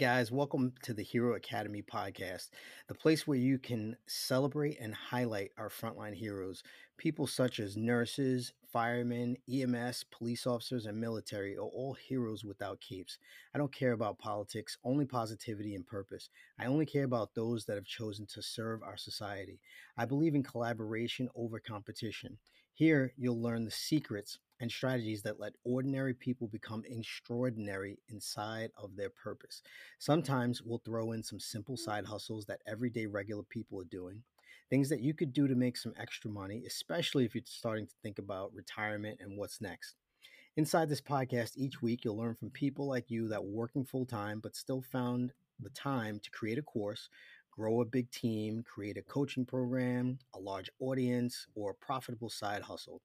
Guys, welcome to the Hero Academy podcast, the place where you can celebrate and highlight our frontline heroes. People such as nurses, firemen, EMS, police officers, and military are all heroes without capes. I don't care about politics, only positivity and purpose. I only care about those that have chosen to serve our society. I believe in collaboration over competition. Here, you'll learn the secrets and strategies that let ordinary people become extraordinary inside of their purpose. Sometimes we'll throw in some simple side hustles that everyday regular people are doing, things that you could do to make some extra money, especially if you're starting to think about retirement and what's next. Inside this podcast, each week you'll learn from people like you that were working full time but still found the time to create a course, grow a big team, create a coaching program, a large audience, or a profitable side hustle.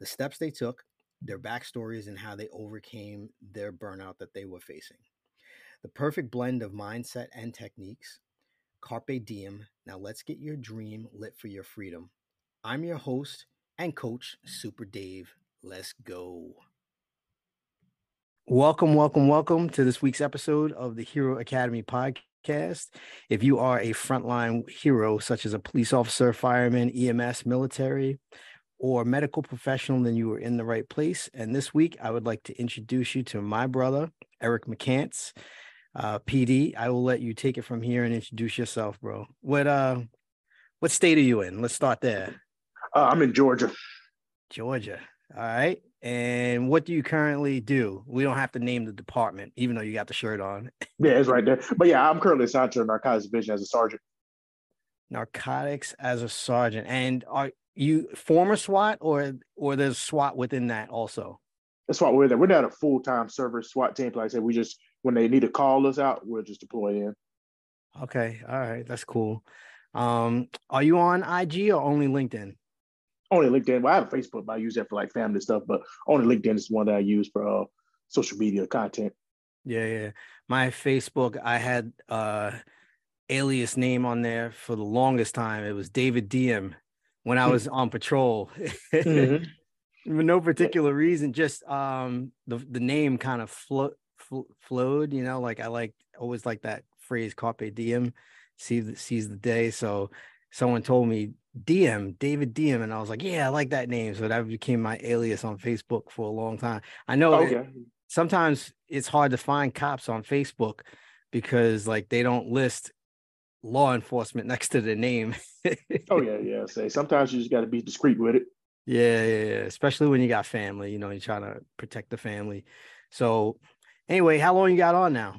The steps they took, their backstories and how they overcame their burnout that they were facing. The perfect blend of mindset and techniques. Carpe diem. Now let's get your dream lit for your freedom. I'm your host and coach, Super Dave. Let's go. Welcome, welcome, welcome to this week's episode of the Hero Academy podcast. If you are a frontline hero, such as a police officer, fireman, EMS, military, or medical professional, then you are in the right place. And this week, I would like to introduce you to my brother, Eric McCants. Uh, PD, I will let you take it from here and introduce yourself, bro. What uh, what state are you in? Let's start there. Uh, I'm in Georgia. Georgia. All right. And what do you currently do? We don't have to name the department, even though you got the shirt on. Yeah, it's right there. But yeah, I'm currently assigned to the narcotics division as a sergeant. Narcotics as a sergeant. And are you former SWAT or or there's SWAT within that also? That's why we're there. We're not a full time service SWAT team. Like I said, we just when they need to call us out, we're just deployed in. Okay, all right, that's cool. Um, are you on IG or only LinkedIn? Only LinkedIn. Well, I have a Facebook, but I use that for like family stuff. But only LinkedIn is one that I use for uh, social media content. Yeah, yeah. My Facebook, I had uh alias name on there for the longest time. It was David Diem when I was on patrol. mm-hmm. For no particular reason, just um the the name kind of flo- fl- flowed, you know, like I like always like that phrase carpe diem, see the seize the day. So someone told me Diem, David Diem, and I was like, yeah, I like that name. So that became my alias on Facebook for a long time. I know okay. it, sometimes it's hard to find cops on Facebook because like they don't list law enforcement next to the name. oh yeah, yeah. Say sometimes you just got to be discreet with it. Yeah, yeah, yeah. Especially when you got family, you know, you're trying to protect the family. So, anyway, how long you got on now?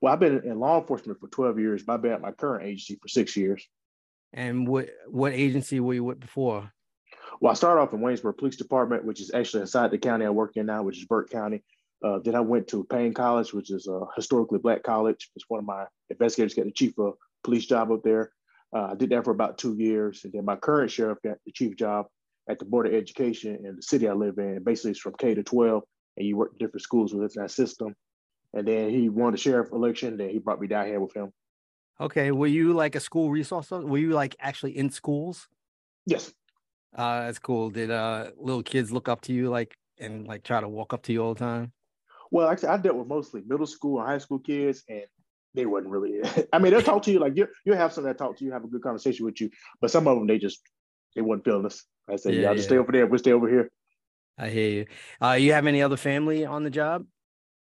Well, I've been in law enforcement for 12 years, but I've been at my current agency for six years. And what what agency were you with before? Well, I started off in Waynesboro Police Department, which is actually inside the county I work in now, which is Burke County. Uh, then I went to Payne College, which is a historically black college. It's one of my investigators got the chief of police job up there. Uh, I did that for about two years. And then my current sheriff got the chief job at the Board of Education in the city I live in. Basically, it's from K to 12, and you work in different schools within that system. And then he won the sheriff election. Then he brought me down here with him. Okay. Were you like a school resource? Were you like actually in schools? Yes. Uh, that's cool. Did uh little kids look up to you like and like try to walk up to you all the time? Well, actually, I dealt with mostly middle school and high school kids, and they wasn't really. I mean, they'll talk to you like you you have some that talk to you, have a good conversation with you, but some of them they just they wasn't feeling us. I said, yeah, y'all yeah. just stay over there. We'll stay over here. I hear you. Uh, you have any other family on the job?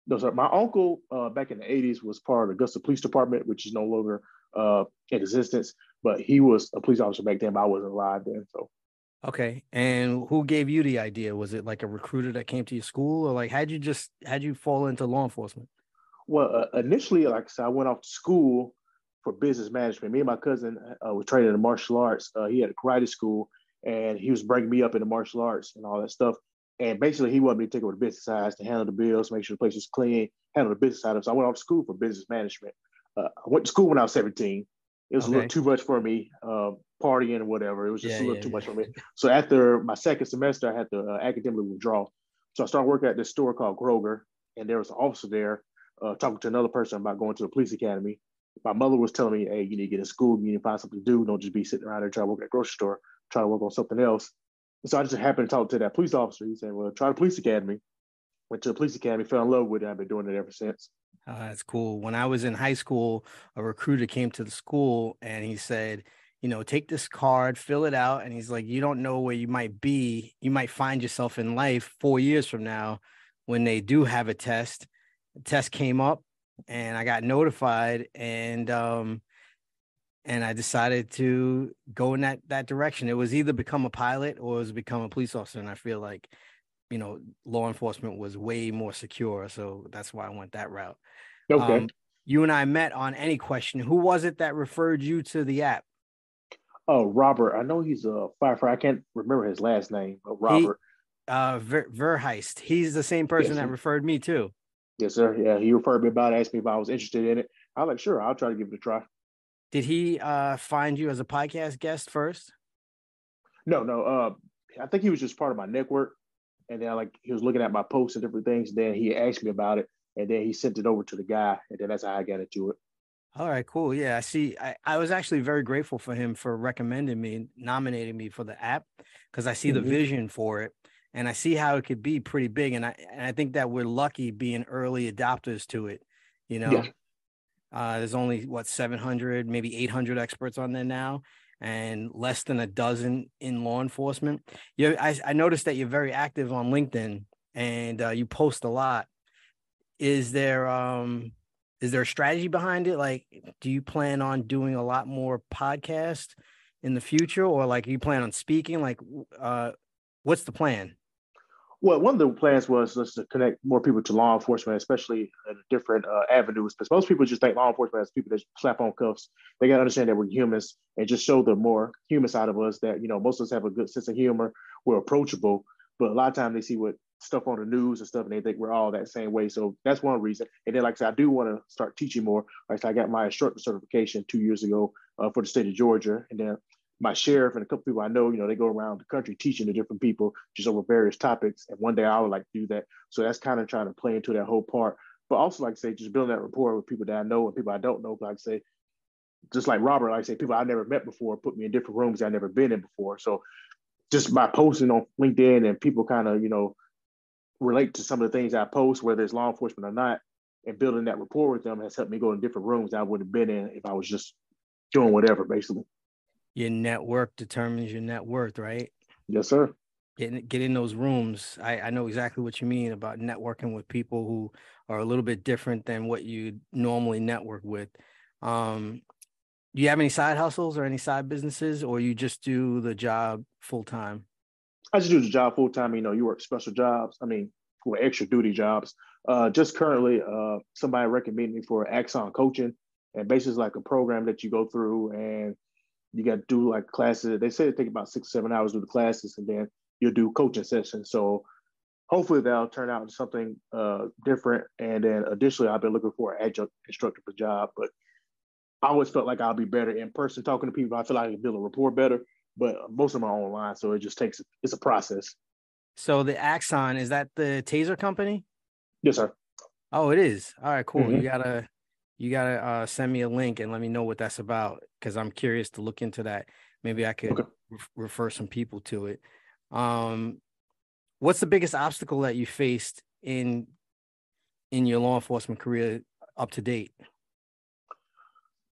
No, sir. My uncle uh, back in the '80s was part of the Augusta Police Department, which is no longer uh, in existence. But he was a police officer back then. But I wasn't alive then, so Okay. And who gave you the idea? Was it like a recruiter that came to your school or like how'd you just how'd you fall into law enforcement? Well, uh, initially, like I said, I went off to school for business management. Me and my cousin uh, were training in martial arts. Uh, he had a karate school and he was bringing me up into martial arts and all that stuff. And basically, he wanted me to take over the business side to handle the bills, make sure the place was clean, handle the business side of it. So I went off to school for business management. Uh, I went to school when I was 17. It was okay. a little too much for me, uh, partying or whatever. It was just yeah, a little yeah, too yeah. much for me. So after my second semester, I had to uh, academically withdraw. So I started working at this store called Kroger, and there was an officer there uh, talking to another person about going to the police academy. My mother was telling me, "Hey, you need to get in school. You need to find something to do. Don't just be sitting around there trying to work at a grocery store. Try to work on something else." So I just happened to talk to that police officer. He said, "Well, try the police academy." Went to the police academy, fell in love with it. I've been doing it ever since. Oh, that's cool. When I was in high school, a recruiter came to the school and he said, you know, take this card, fill it out. And he's like, you don't know where you might be. You might find yourself in life four years from now when they do have a test. The test came up and I got notified and um and I decided to go in that that direction. It was either become a pilot or it was become a police officer. And I feel like, you know, law enforcement was way more secure. So that's why I went that route. Okay. Um, you and I met on any question. Who was it that referred you to the app? Oh, Robert. I know he's a firefighter. I can't remember his last name, but Robert. He, uh, Ver, Verheist. He's the same person yes, that referred me too. Yes, sir. Yeah, he referred me about it, asked me if I was interested in it. I was like, sure, I'll try to give it a try. Did he uh, find you as a podcast guest first? No, no. Uh, I think he was just part of my network, and then like he was looking at my posts and different things. Then he asked me about it, and then he sent it over to the guy, and then that's how I got into it. All right, cool. Yeah, I see. I, I was actually very grateful for him for recommending me, nominating me for the app, because I see mm-hmm. the vision for it, and I see how it could be pretty big. And I and I think that we're lucky being early adopters to it. You know, yeah. Uh, there's only what 700, maybe 800 experts on there now, and less than a dozen in law enforcement. You, I, I noticed that you're very active on LinkedIn, and uh, you post a lot. Is there um is there a strategy behind it? Like, do you plan on doing a lot more podcast in the future, or like you plan on speaking? Like, uh, what's the plan? Well, one of the plans was to connect more people to law enforcement, especially in different uh, avenues. Because most people just think law enforcement as people that slap on cuffs. They got to understand that we're humans and just show the more human side of us. That you know, most of us have a good sense of humor. We're approachable, but a lot of times they see what stuff on the news and stuff, and they think we're all that same way. So that's one reason. And then, like I said, I do want to start teaching more. Like I said, I got my instructor certification two years ago uh, for the state of Georgia, and then my sheriff and a couple people I know, you know, they go around the country teaching to different people just over various topics. And one day I would like to do that. So that's kind of trying to play into that whole part. But also, like I say, just building that rapport with people that I know and people I don't know. Like I say, just like Robert, like I say, people I've never met before put me in different rooms I've never been in before. So just by posting on LinkedIn and people kind of, you know, relate to some of the things I post, whether it's law enforcement or not, and building that rapport with them has helped me go in different rooms I would have been in if I was just doing whatever, basically. Your network determines your net worth, right? Yes, sir. Get in, get in those rooms. I, I know exactly what you mean about networking with people who are a little bit different than what you normally network with. Um, do you have any side hustles or any side businesses, or you just do the job full time? I just do the job full time. You know, you work special jobs. I mean, for extra duty jobs. Uh, just currently, uh, somebody recommended me for Axon coaching, and basically like a program that you go through, and you got to do like classes. They say it take about six seven hours to do the classes, and then you'll do coaching sessions. So hopefully that'll turn out into something uh, different. And then additionally, I've been looking for an adjunct instructor for job, but I always felt like I'll be better in person talking to people. I feel like I can build a rapport better but most of my online, so it just takes it's a process. So the Axon is that the Taser company? Yes, sir. Oh, it is. All right, cool. Mm-hmm. You gotta you gotta uh, send me a link and let me know what that's about because I'm curious to look into that. Maybe I could okay. re- refer some people to it. Um, what's the biggest obstacle that you faced in in your law enforcement career up to date?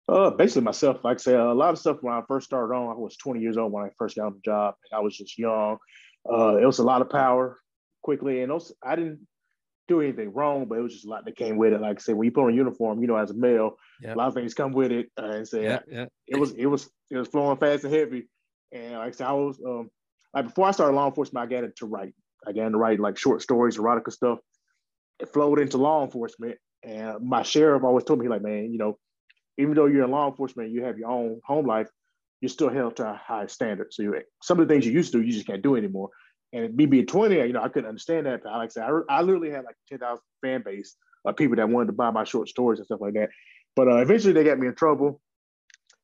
Uh, basically myself. Like I said, a lot of stuff when I first started on, I was 20 years old when I first got on the job. I was just young. Uh, it was a lot of power quickly, and also, I didn't do anything wrong, but it was just a lot that came with it. Like I said, when you put on a uniform, you know, as a male, yep. a lot of things come with it. Uh, and say yep, yep. it was it was it was flowing fast and heavy. And like I said, I was um, like before I started law enforcement, I got into write. I got into write like short stories, erotica stuff. It flowed into law enforcement, and my sheriff always told me like, man, you know, even though you're in law enforcement, you have your own home life, you're still held to a high standard. So you, some of the things you used to do, you just can't do anymore. And me being 20, you know, I couldn't understand that. But like I said, I, I literally had like 10,000 fan base of people that wanted to buy my short stories and stuff like that. But uh, eventually they got me in trouble.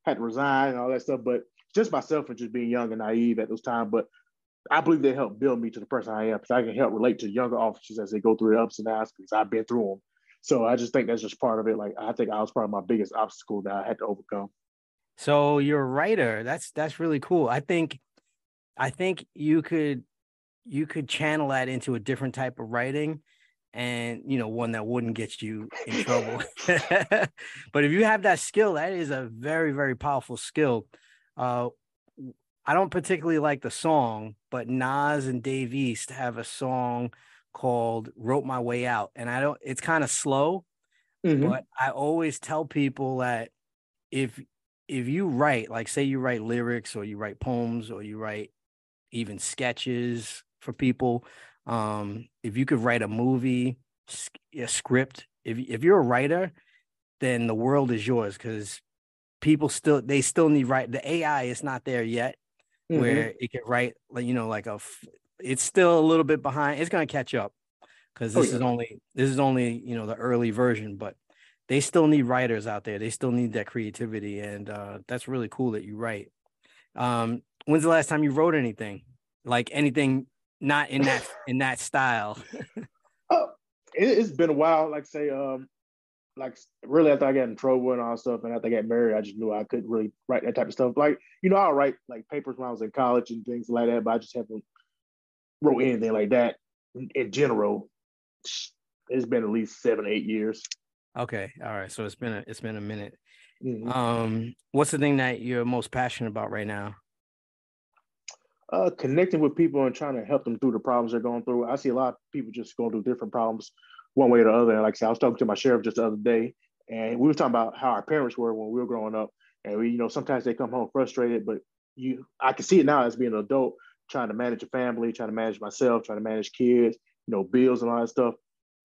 had to resign and all that stuff. But just myself and just being young and naive at those times. But I believe they helped build me to the person I am because I can help relate to younger officers as they go through the ups and downs because I've been through them. So I just think that's just part of it. Like I think I was probably my biggest obstacle that I had to overcome. So you're a writer. That's that's really cool. I think I think you could you could channel that into a different type of writing and you know one that wouldn't get you in trouble. But if you have that skill that is a very very powerful skill. Uh i don't particularly like the song but nas and dave east have a song called wrote my way out. And i don't it's kind of slow mm-hmm. but i always tell people that if if you write like say you write lyrics or you write poems or you write even sketches for people um, if you could write a movie, a script, if if you're a writer, then the world is yours because people still they still need write. The AI is not there yet, mm-hmm. where it can write like you know like a. It's still a little bit behind. It's gonna catch up because oh, this oh, yeah. is only this is only you know the early version, but they still need writers out there. They still need that creativity, and uh, that's really cool that you write. Um, when's the last time you wrote anything? Like anything not in that in that style. oh, it, has been a while. Like say, um, like really after I got in trouble and all that stuff, and after I got married, I just knew I couldn't really write that type of stuff. Like you know, I'll write like papers when I was in college and things like that, but I just haven't wrote anything like that in, in general. It's been at least seven, eight years. Okay, all right. So it's been a it's been a minute. Mm-hmm. Um, what's the thing that you're most passionate about right now? Uh, connecting with people and trying to help them through the problems they're going through. I see a lot of people just going through different problems one way or the other. And like I said, I was talking to my sheriff just the other day, and we were talking about how our parents were when we were growing up. And we, you know, sometimes they come home frustrated, but you, I can see it now as being an adult, trying to manage a family, trying to manage myself, trying to manage kids, you know, bills and all that stuff.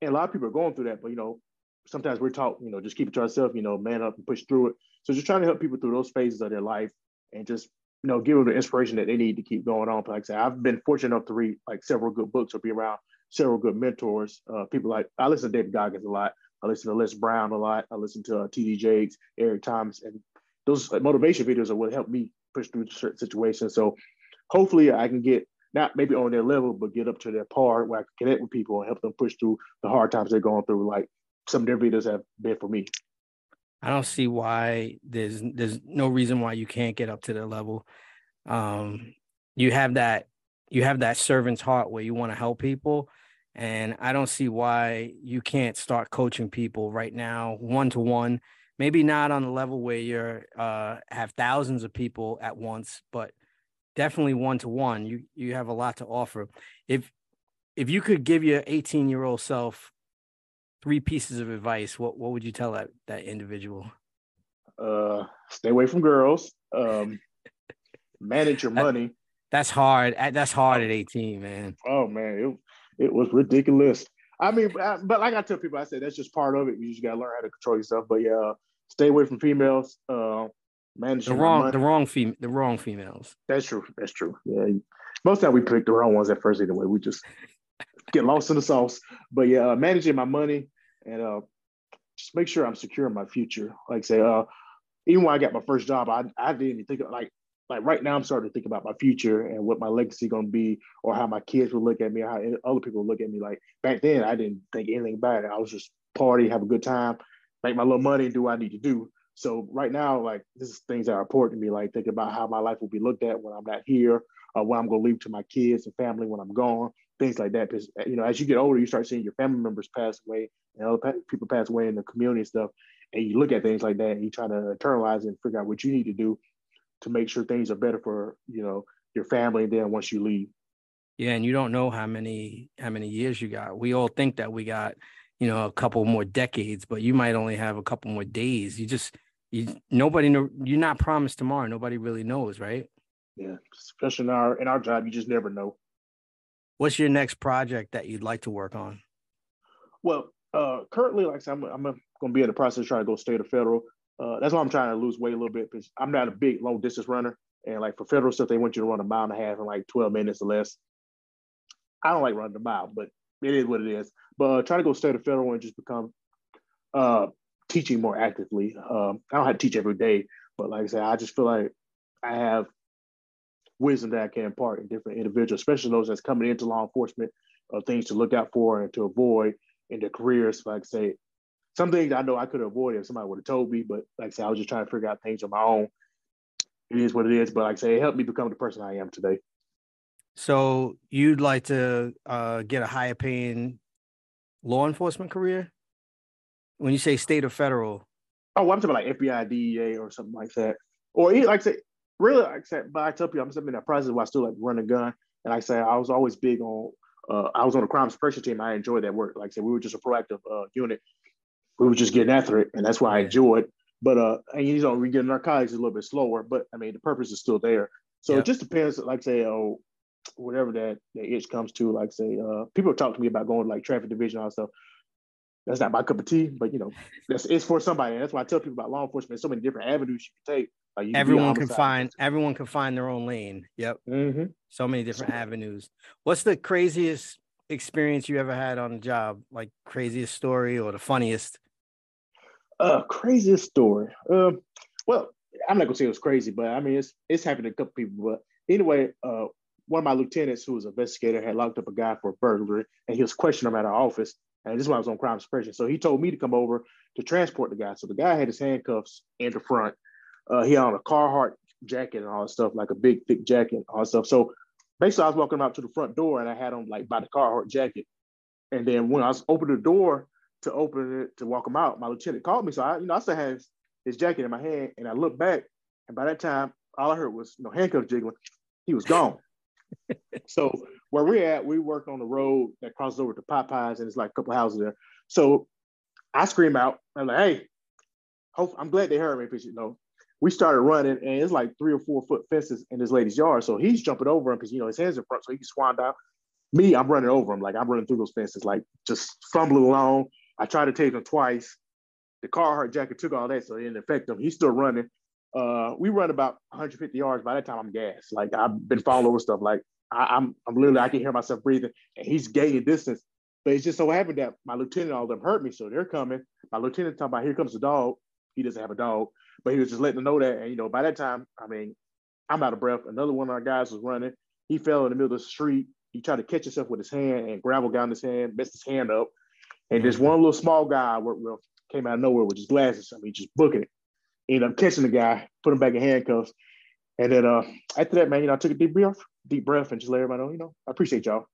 And a lot of people are going through that, but you know, sometimes we're taught, you know, just keep it to ourselves, you know, man up and push through it. So just trying to help people through those phases of their life and just you know, give them the inspiration that they need to keep going on. But like I said, I've been fortunate enough to read like several good books or be around several good mentors. Uh, people like I listen to David Goggins a lot. I listen to Les Brown a lot. I listen to uh, T.D. Jakes, Eric Thomas, and those motivation videos are what help me push through certain situations. So hopefully, I can get not maybe on their level, but get up to their par where I can connect with people and help them push through the hard times they're going through. Like some of their videos have been for me. I don't see why there's there's no reason why you can't get up to their level. Um, you have that you have that servant's heart where you want to help people, and I don't see why you can't start coaching people right now, one to one. Maybe not on the level where you're uh, have thousands of people at once, but definitely one to one. You you have a lot to offer. If if you could give your 18 year old self three pieces of advice, what what would you tell that that individual? Uh, stay away from girls. Um, manage your money. That's hard. That's hard at 18, man. Oh man, it, it was ridiculous. I mean, but like I tell people, I said that's just part of it. You just gotta learn how to control yourself. But yeah, stay away from females. Uh, manage the wrong, the wrong fem- the wrong females. That's true. That's true. Yeah, most time we pick the wrong ones at first anyway. We just get lost in the sauce. But yeah, uh, managing my money, and uh, just make sure I'm secure in my future. Like say, uh, even when I got my first job, I I didn't even think of, like like right now I'm starting to think about my future and what my legacy gonna be, or how my kids will look at me, or how other people will look at me. Like back then, I didn't think anything about it. I was just party, have a good time, make my little money, do what I need to do. So right now, like this is things that are important to me. Like thinking about how my life will be looked at when I'm not here, or what I'm gonna leave to my kids and family when I'm gone things like that. Because you know, as you get older, you start seeing your family members pass away and other people pass away in the community and stuff. And you look at things like that and you try to internalize and figure out what you need to do to make sure things are better for you know your family. And then once you leave, yeah, and you don't know how many how many years you got. We all think that we got you know a couple more decades, but you might only have a couple more days. You just you nobody know you're not promised tomorrow. Nobody really knows, right? Yeah, especially in our in our job, you just never know. What's your next project that you'd like to work on? Well, uh, currently, like I said, I'm, I'm going to be in the process of trying to go state or federal. Uh, that's why I'm trying to lose weight a little bit because I'm not a big long distance runner. And like for federal stuff, they want you to run a mile and a half in like 12 minutes or less. I don't like running a mile, but it is what it is. But uh, try to go state or federal and just become uh, teaching more actively. Um, I don't have to teach every day, but like I said, I just feel like I have wisdom that I can impart in different individuals, especially those that's coming into law enforcement, uh, things to look out for and to avoid in their careers. Like I say, some things I know I could avoid if somebody would have told me, but like I said, I was just trying to figure out things on my own. It is what it is, but like I say, it helped me become the person I am today. So you'd like to uh, get a higher paying law enforcement career? When you say state or federal? Oh, well, I'm talking about like FBI, DEA, or something like that. Or like I say, really, like I said, but I tell people I'm in that process where I still like run a gun. And like I say, I was always big on. Uh, I was on the crime suppression team. I enjoyed that work. Like I said, we were just a proactive uh, unit. We were just getting after it, and that's why I enjoyed. It but uh, and you know, we get narcotics a little bit slower, but I mean, the purpose is still there. So yep. it just depends. Like say, oh, whatever that, that itch comes to, like say, uh, people talk to me about going to like traffic division, all stuff. That's not my cup of tea, but you know, that's it's for somebody. And that's why I tell people about law enforcement. There's so many different avenues you can take. Everyone can find everyone can find their own lane. Yep. Mm-hmm. So many different avenues. What's the craziest experience you ever had on the job? Like craziest story or the funniest? Uh, craziest story. Um, well, I'm not gonna say it was crazy, but I mean it's it's happened to a couple people. But anyway, uh, one of my lieutenants who was an investigator had locked up a guy for a burglary and he was questioning him at our office. And this is why I was on crime suppression. So he told me to come over to transport the guy. So the guy had his handcuffs in the front. Uh, he had on a Carhartt jacket and all that stuff, like a big thick jacket, and all that stuff. So basically I was walking out to the front door and I had him like by the Carhartt jacket. And then when I was opening the door to open it to walk him out, my lieutenant called me. So I, you know, I still had his, his jacket in my hand and I looked back and by that time, all I heard was you know handcuffs jiggling. He was gone so where we're at, we work on the road that crosses over to Popeyes, and it's like a couple houses there. So I scream out, I'm like, "Hey, hope, I'm glad they heard me because you know." We started running, and it's like three or four foot fences in this lady's yard. So he's jumping over him because you know his hands in front, so he can swan down. Me, I'm running over him, like I'm running through those fences, like just fumbling along. I tried to take him twice. The Carhartt jacket took all that, so it didn't affect him. He's still running. Uh, we run about 150 yards. By that time, I'm gassed. Like I've been falling over stuff. Like I, am I'm, I'm literally I can hear myself breathing, and he's gaining distance. But it's just so happened that my lieutenant, all of them hurt me, so they're coming. My lieutenant talking about here comes the dog. He doesn't have a dog, but he was just letting them know that. And you know, by that time, I mean, I'm out of breath. Another one of our guys was running. He fell in the middle of the street. He tried to catch himself with his hand, and gravel got in his hand, messed his hand up. And this one little small guy with came out of nowhere with his glasses. I mean, just booking it. Ended up catching the guy, put him back in handcuffs. And then uh, after that, man, you know, I took a deep breath, deep breath, and just let everybody know, you know, I appreciate y'all.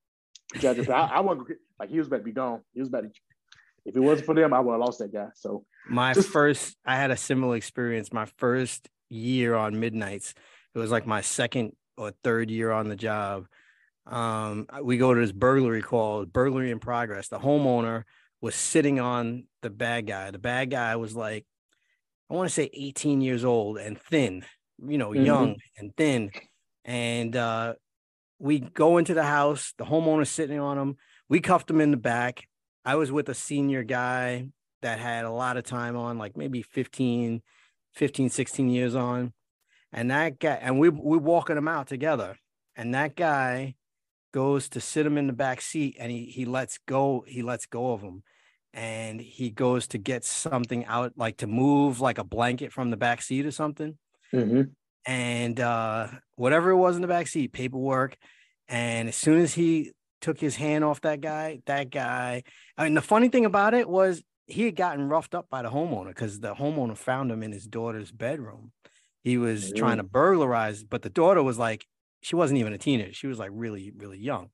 I, I wasn't like he was about to be gone. He was about to. If it wasn't for them, I would have lost that guy. So my just, first, I had a similar experience. My first year on midnights, it was like my second or third year on the job. Um, we go to this burglary call, burglary in progress. The homeowner was sitting on the bad guy. The bad guy was like I want to say 18 years old and thin, you know, mm-hmm. young and thin. And uh, we go into the house, the homeowner's sitting on him. We cuffed him in the back. I was with a senior guy that had a lot of time on, like maybe 15, 15, 16 years on. And that guy, and we we're walking him out together. And that guy goes to sit him in the back seat and he he lets go, he lets go of him and he goes to get something out, like to move like a blanket from the back seat or something. Mm-hmm. And uh, whatever it was in the back seat, paperwork. And as soon as he took his hand off that guy, that guy, I mean, the funny thing about it was he had gotten roughed up by the homeowner because the homeowner found him in his daughter's bedroom. He was mm-hmm. trying to burglarize, but the daughter was like, she wasn't even a teenager. She was like really, really young.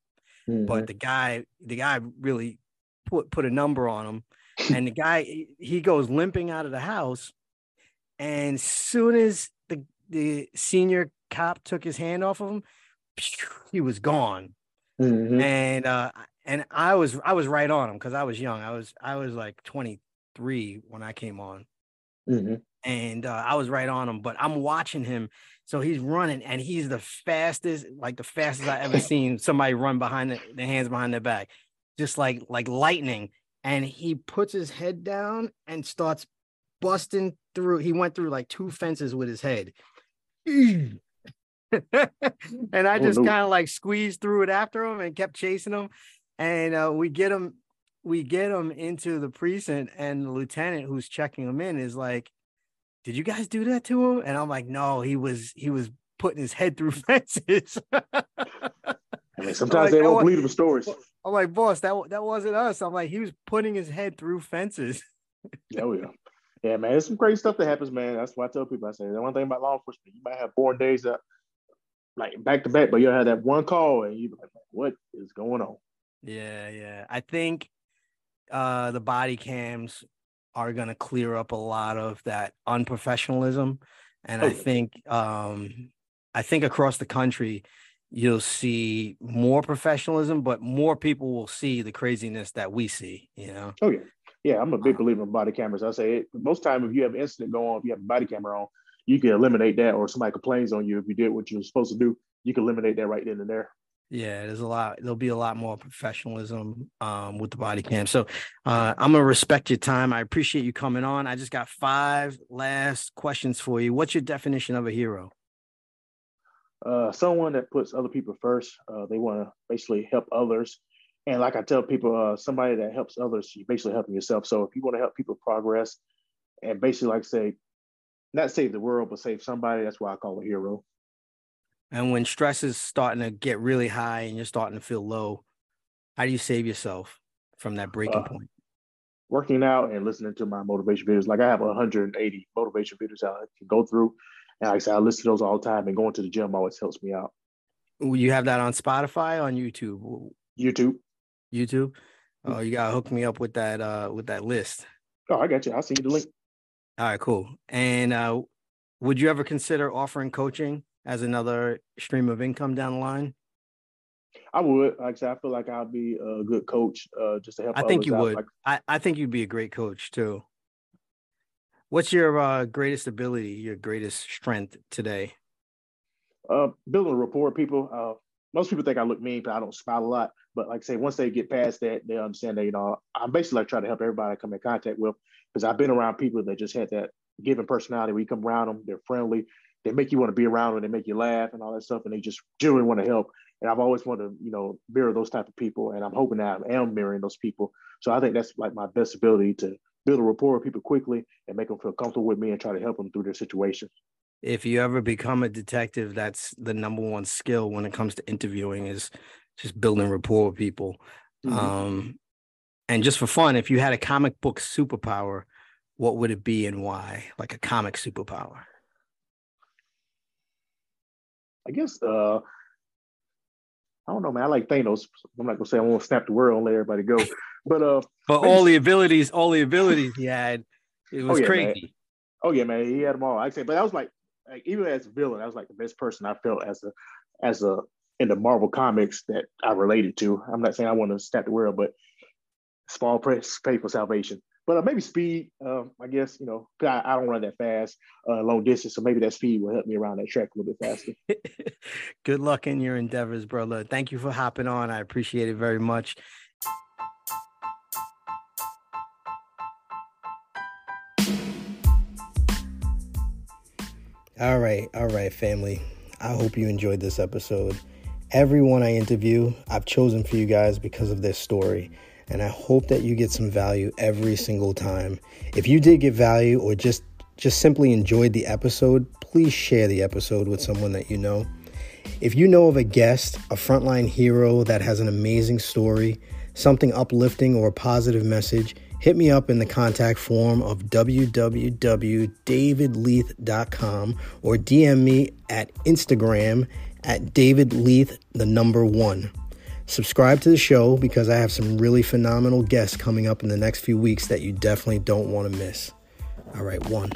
Mm-hmm. But the guy, the guy really put put a number on him, and the guy he goes limping out of the house, and soon as the the senior cop took his hand off of him, he was gone, mm-hmm. and uh, and I was I was right on him because I was young. I was I was like twenty three when I came on. Mm-hmm. And uh, I was right on him, but I'm watching him. So he's running, and he's the fastest, like the fastest I ever seen somebody run behind the, the hands behind their back just like like lightning and he puts his head down and starts busting through he went through like two fences with his head and i oh, just oh, no. kind of like squeezed through it after him and kept chasing him and uh, we get him we get him into the precinct, and the lieutenant who's checking him in is like, "Did you guys do that to him?" And I'm like, "No, he was he was putting his head through fences." I mean, sometimes like, they don't believe the stories. I'm like, boss, that that wasn't us. I'm like, he was putting his head through fences. oh yeah, yeah, man. There's some crazy stuff that happens, man. That's why I tell people. I say the one thing about law enforcement, you might have born days that like back to back, but you'll have that one call and you like, what is going on? Yeah, yeah. I think uh the body cams are gonna clear up a lot of that unprofessionalism. And oh. I think um I think across the country you'll see more professionalism, but more people will see the craziness that we see, you know. Oh yeah. Yeah, I'm a big believer in body cameras. I say it, most time if you have an incident going on, if you have a body camera on, you can eliminate that, or somebody complains on you if you did what you were supposed to do, you can eliminate that right then and there. Yeah, there's a lot. There'll be a lot more professionalism um, with the body cam. So uh, I'm gonna respect your time. I appreciate you coming on. I just got five last questions for you. What's your definition of a hero? Uh, someone that puts other people first. Uh, they want to basically help others and like I tell people, uh, somebody that helps others, you basically helping yourself. So if you want to help people progress and basically like say, not save the world, but save somebody, that's why I call a hero. And when stress is starting to get really high and you're starting to feel low, how do you save yourself from that breaking uh, point? Working out and listening to my motivation videos. Like I have 180 motivation videos I can go through. And like I said, I listen to those all the time and going to the gym always helps me out. You have that on Spotify on YouTube? YouTube. YouTube. Mm. Oh, you gotta hook me up with that uh with that list. Oh, I got you. I'll send you the link. All right, cool. And uh would you ever consider offering coaching as another stream of income down the line? I would. Like I said, I feel like I'd be a good coach uh, just to help. I think you out. would. Like, I, I think you'd be a great coach too. What's your uh, greatest ability, your greatest strength today? Uh, building rapport people. Uh, most people think I look mean, but I don't smile a lot. But like I say, once they get past that, they understand that, you know, I'm basically like trying to help everybody I come in contact with because I've been around people that just had that given personality where you come around them, they're friendly, they make you want to be around them, they make you laugh and all that stuff, and they just genuinely want to help. And I've always wanted to, you know, mirror those type of people, and I'm hoping that I am mirroring those people. So I think that's like my best ability to build a rapport with people quickly and make them feel comfortable with me and try to help them through their situations. If you ever become a detective, that's the number one skill when it comes to interviewing is just building rapport with people. Mm-hmm. Um, and just for fun, if you had a comic book superpower, what would it be and why? Like a comic superpower. I guess uh I don't know, man. I like Thanos. I'm not gonna say I want to snap the world and let everybody go, but uh, but all the abilities, all the abilities he had, it oh, was oh, yeah, crazy. Man. Oh yeah, man, he had them all. I say, but I was like, like even as a villain, I was like the best person I felt as a as a in the Marvel comics that I related to. I'm not saying I want to snap the world, but small press pay for salvation. But uh, maybe speed, uh, I guess, you know, I, I, don't run that fast, uh, long distance. So maybe that speed will help me around that track a little bit faster. Good luck in your endeavors, brother. Thank you for hopping on. I appreciate it very much. All right, all right, family. I hope you enjoyed this episode. Everyone I interview, I've chosen for you guys because of their story, and I hope that you get some value every single time. If you did get value or just just simply enjoyed the episode, please share the episode with someone that you know. If you know of a guest, a frontline hero that has an amazing story, something uplifting or a positive message, hit me up in the contact form of www.davidleith.com or DM me at Instagram at David Leith, the number one. Subscribe to the show because I have some really phenomenal guests coming up in the next few weeks that you definitely don't want to miss. All right, one.